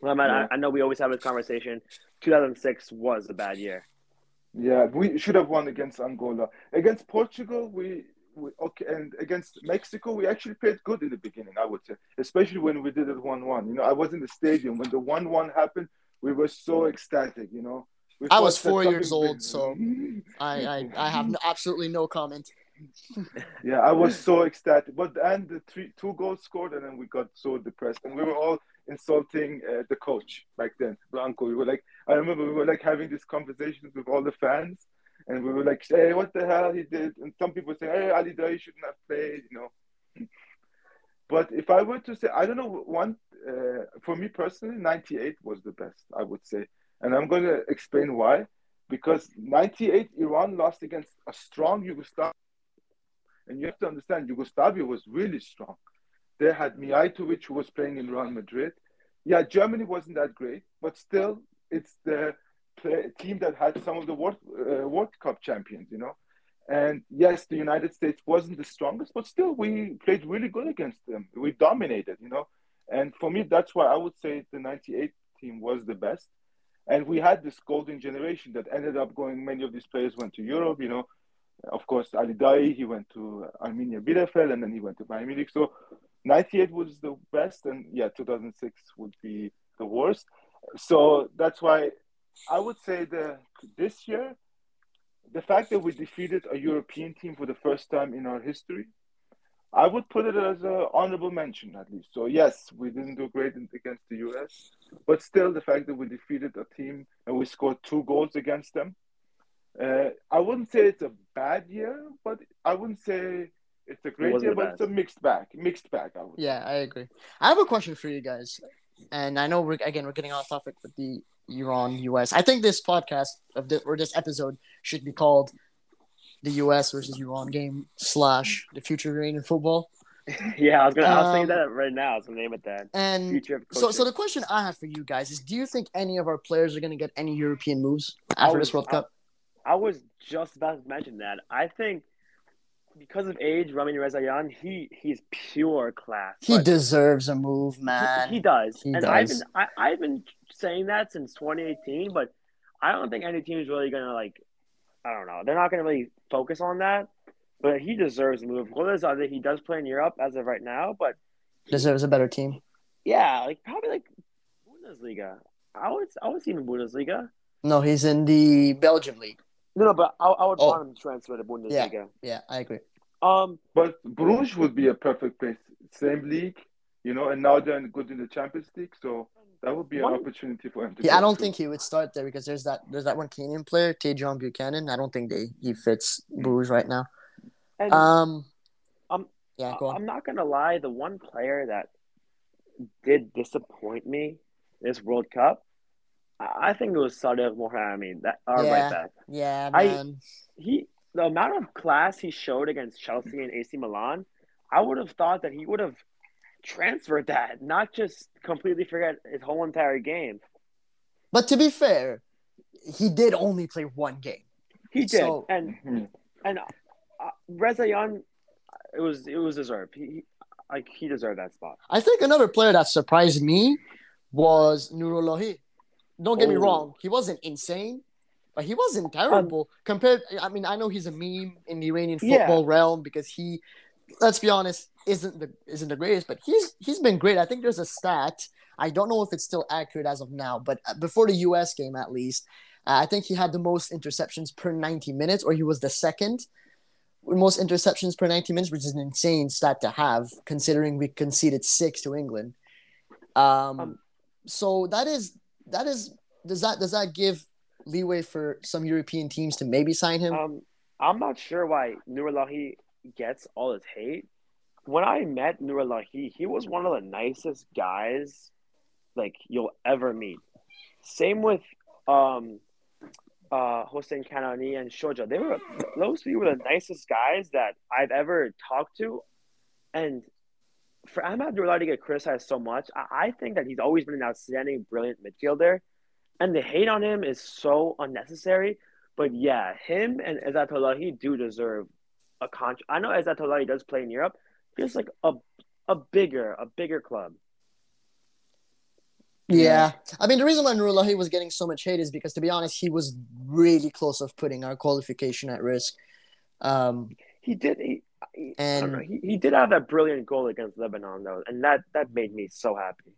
Well, man, Yeah. I, I know we always have this conversation. 2006 was a bad year. Yeah, we should have won against Angola. Against Portugal, we, we okay, and against Mexico, we actually played good in the beginning. I would say, especially when we did it one-one. You know, I was in the stadium when the one-one happened. We were so ecstatic. You know, I was four years old, so- I I, I have absolutely no comment. yeah, I was so ecstatic. But and the three two goals scored, and then we got so depressed, and we were all insulting uh, the coach back then, Branko. We were like, I remember we were like having these conversations with all the fans, and we were like, "Hey, what the hell he did?" And some people say, "Hey, Ali Daei shouldn't have played," you know. But if I were to say, I don't know, one uh, for me personally, '98 was the best, I would say, and I'm going to explain why. Because '98, Iran lost against a strong Yugoslavia. And you have to understand, Yugoslavia was really strong. They had Mijatovic, who was playing in Real Madrid. Yeah, Germany wasn't that great, but still, it's the play, team that had some of the World, uh, World Cup champions, you know. And yes, the United States wasn't the strongest, but still, we played really good against them. We dominated, you know. And for me, that's why I would say the 98 team was the best. And we had this golden generation that ended up going, many of these players went to Europe, you know. Of course, Ali Daei, he went to Arminia Bielefeld and then he went to Bayern Munich. So 98 was the best, and yeah, 2006 would be the worst. So that's why I would say that this year, the fact that we defeated a European team for the first time in our history, I would put it as an honorable mention at least. So yes, we didn't do great in, against the US, but still the fact that we defeated a team and we scored two goals against them. Uh, I wouldn't say it's a bad year, but I wouldn't say it's a great wasn't year, the but it's a mixed bag. Mixed bag, I would. Yeah, I agree. I have a question for you guys, and I know we're again we're getting off topic with the Iran U.S. I think this podcast of the, or this episode should be called the U.S. versus Iran game slash the future of in football. yeah, I was gonna. I was thinking Um, that right now. I was gonna name it that. And Future of so, so the question I have for you guys is: Do you think any of our players are going to get any European moves after was- this World I- Cup? I was just about to mention that. I think because of age, Ramin Rezaian, he he's pure class. He deserves a move, man. He, does, He and I've been I, I've been saying that since 2018, but I don't think any team is really gonna like. I don't know. They're not gonna really focus on that. But he deserves a move. What is other? He does play in Europe as of right now, but Deserves a better team. yeah, like probably like Bundesliga. I would I would see him in Bundesliga. No, he's in the Belgian league. No, no, but I, I would Oh. want him to transfer to Bundesliga. Yeah, I agree. Um, But Bruges would be a perfect place. Same league, you know, and now they're good in the Champions League, so that would be an opportunity for him to. Yeah, I don't to. think he would start there because there's that there's that one Kenyan player, Tajon Buchanan. I don't think they he fits Bruges right now. and Um, Um, yeah, go on. I'm not gonna lie. The one player that did disappoint me this World Cup, I I think it was Sadegh Moharrami, that our Yeah. right back. Yeah, I- man. He the amount of class he showed against Chelsea and AC Milan, I would have thought that he would have transferred that, not just completely forget his whole entire game. But to be fair, he did only play one game. He did, So- and Mhm. and uh, Rezaian, it was it was deserved. He, he like he deserved that spot. I think another player that surprised me was Nurolohi. Don't get me Oh. wrong, he wasn't insane, but he wasn't terrible compared. I mean, I know he's a meme in the Iranian Yeah. football realm because he, let's be honest, isn't the isn't the greatest, but he's he's been great. I think there's a stat. I don't know if it's still accurate as of now, but uh, before the U.S. game, at least, uh, I think he had the most interceptions per 90 minutes, or he was the second most interceptions per 90 minutes, which is an insane stat to have, considering we conceded six to England. Um, Um, so that is that is does that does that give leeway for some European teams to maybe sign him? Um, I'm not sure why Nurulahi gets all his hate. When I met Nurulahi, he was one of the nicest guys like you'll ever meet. Same with um uh Hossein Kanani and Shoja. They were those three were the nicest guys that I've ever talked to. And for Ahmad Nurulahi to get criticized so much, I, I think that he's always been an outstanding, brilliant midfielder. And the hate on him is so unnecessary. But yeah, him and Ezatolahi do deserve a contract. I know Ezatolahi does play in Europe, just like a a bigger a bigger club. yeah. I mean the reason why Nurulahi was getting so much hate is because to be honest, he was really close of putting our qualification at risk. Um, He did. He, he, I And- don't know, he, he did have that brilliant goal against Lebanon though, and that that made me so happy.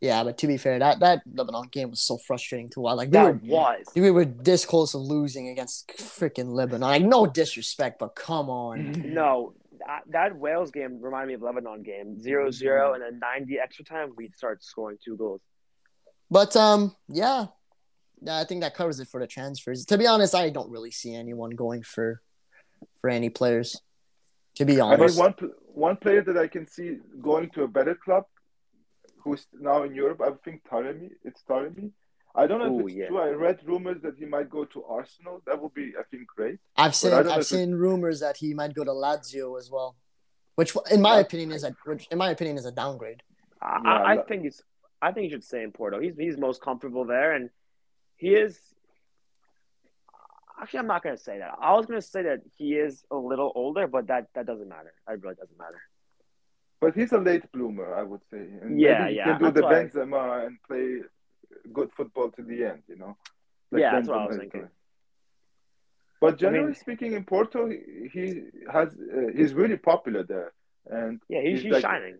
yeah, but to be fair, that that Lebanon game was so frustrating to watch. Like we That were was. we were this close of losing against freaking Lebanon. Like no disrespect, but come on. No, that, that Wales game reminded me of Lebanon game 0-0 and then 90 extra time we start scoring two goals. But um, yeah, yeah, I think that covers it for the transfers. To be honest, I don't really see anyone going for for any players. To be I mean, honest, one one player that I can see going to a better club, who's now in Europe, I think Taremi. It's Taremi. I don't know Ooh, if it's yeah. true. I read rumors that he might go to Arsenal. That would be, I think, great. I've seen I don't know I've if it- seen rumors that he might go to Lazio as well, which in my opinion is a which in my opinion is a downgrade. I, Yeah, I, I think he's. I think he should stay in Porto. He's he's most comfortable there, and he is. Actually, I'm not going to say that. I was going to say that he is a little older, but that that doesn't matter. It really doesn't matter. But he's a late bloomer, I would say. And Yeah, maybe he yeah, can do that's the why- Benzema and play good football to the end. You know. Yeah, that's what I was thinking. But generally mean- speaking, in Porto, he, he has uh, he's really popular there, and Yeah, he's, He's he's like- shining.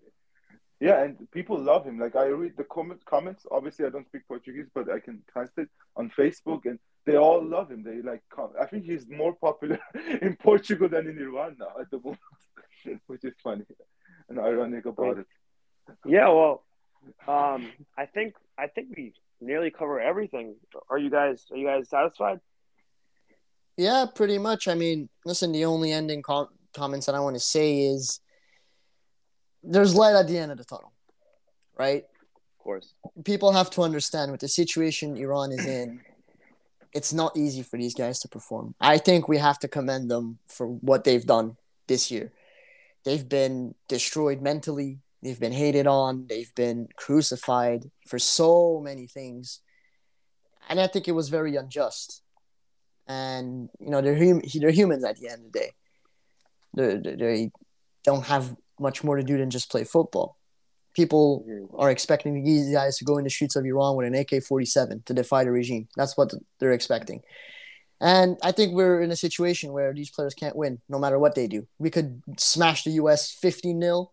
Yeah, and people love him. Like I read the comment, comments. Obviously, I don't speak Portuguese, but I can translate on Facebook, and they all love him. They like. com- I think he's more popular in Portugal than in Iran now at the moment, which is funny and ironic about it. Yeah, well, um, I think I think we nearly cover everything. Are you guys Are you guys satisfied? Yeah, pretty much. I mean, listen, the only ending com- comments that I want to say is there's light at the end of the tunnel, right? Of course. people have to understand with the situation Iran is in, it's not easy for these guys to perform. I think we have to commend them for what they've done this year. They've been destroyed mentally, they've been hated on, they've been crucified for so many things. And I think it was very unjust. And, you know, they're, hum- they're humans at the end of the day. They're, they they don't have much more to do than just play football. people are expecting these guys to go in the streets of Iran with an AK-47 to defy the regime. That's what they're expecting. And I think we're in a situation where these players can't win no matter what they do. We could smash the US 15 0,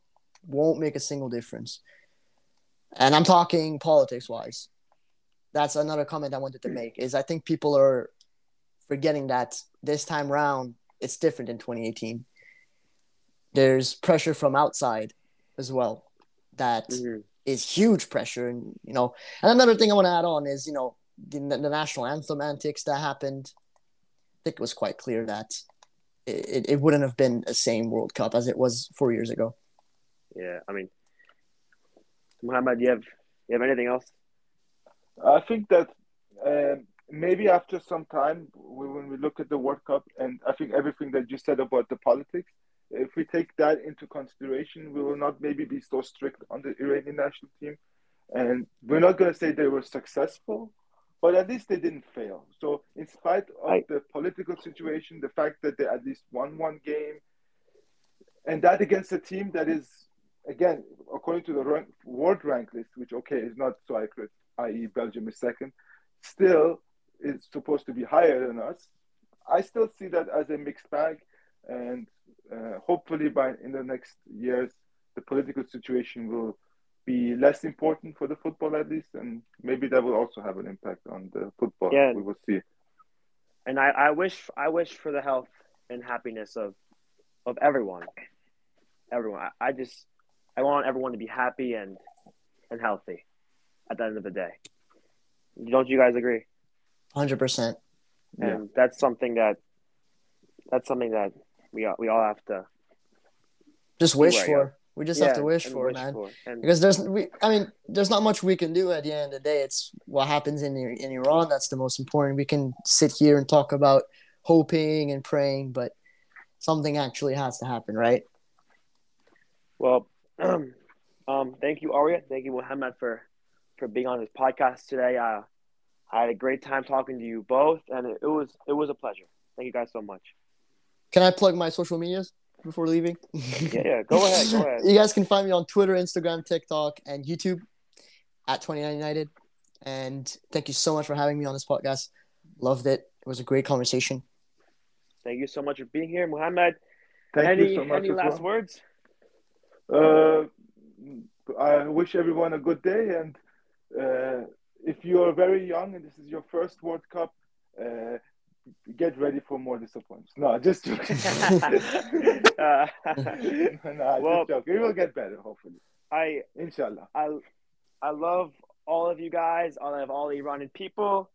won't make a single difference. And I'm talking politics wise. That's another comment I wanted to make is I think people are forgetting that this time round it's different in 2018. There's pressure from outside as well that Mhm. is huge pressure and you know and another thing i want to add on is you know the, the national anthem antics that happened i think it was quite clear that it, it wouldn't have been the same world cup as it was four years ago Yeah, I mean, Muhammad, you have you have anything else? I think that um, maybe after some time, when we look at the World Cup, and I think everything that you said about the politics, if we take that into consideration, we will not maybe be so strict on the Iranian national team. And we're not going to say they were successful, but at least they didn't fail. So, in spite of I- the political situation, the fact that they at least won one game, and that against a team that is, again, according to the rank, world rank list, which, okay, is not so accurate, i.e., Belgium is second, still is supposed to be higher than us. I still see that as a mixed bag, and uh, hopefully, by in the next years, the political situation will be less important for the football at least, and maybe that will also have an impact on the football. Yeah. We will see. And I, I wish I wish for the health and happiness of of everyone. Everyone. I, I just I want everyone to be happy and and healthy at the end of the day. Don't you guys agree? 100% Yeah. That's something that that's something that we all, we all have to just wish Right, for we just yeah, have to wish and for man for. And because there's we i mean there's not much we can do at the end of the day it's what happens in in iran that's the most important we can sit here and talk about hoping and praying but something actually has to happen right Well, um, thank you, Arya. Thank you, Muhammad, for for being on this podcast today. Uh, I had a great time talking to you both, and it, it was it was a pleasure. Thank you guys so much. can i plug my social medias before leaving Yeah, yeah. Go ahead. Go ahead. you guys can find me on twitter instagram tiktok and youtube at 29 united and thank you so much for having me on this podcast loved it it was a great conversation Thank you so much for being here, Muhammad. Thank any you so much any as last well. words? Uh, I wish everyone a good day. And uh, if you are very young and this is your first World Cup, uh, get ready for more disappointments. No, just joking. uh, no, Well- just joking. It will get better, hopefully. I Inshallah. I I love all of you guys. I love all the Iranian people.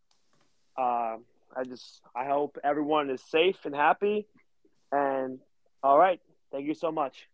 Uh, I just I hope everyone is safe and happy. And all right, thank you so much.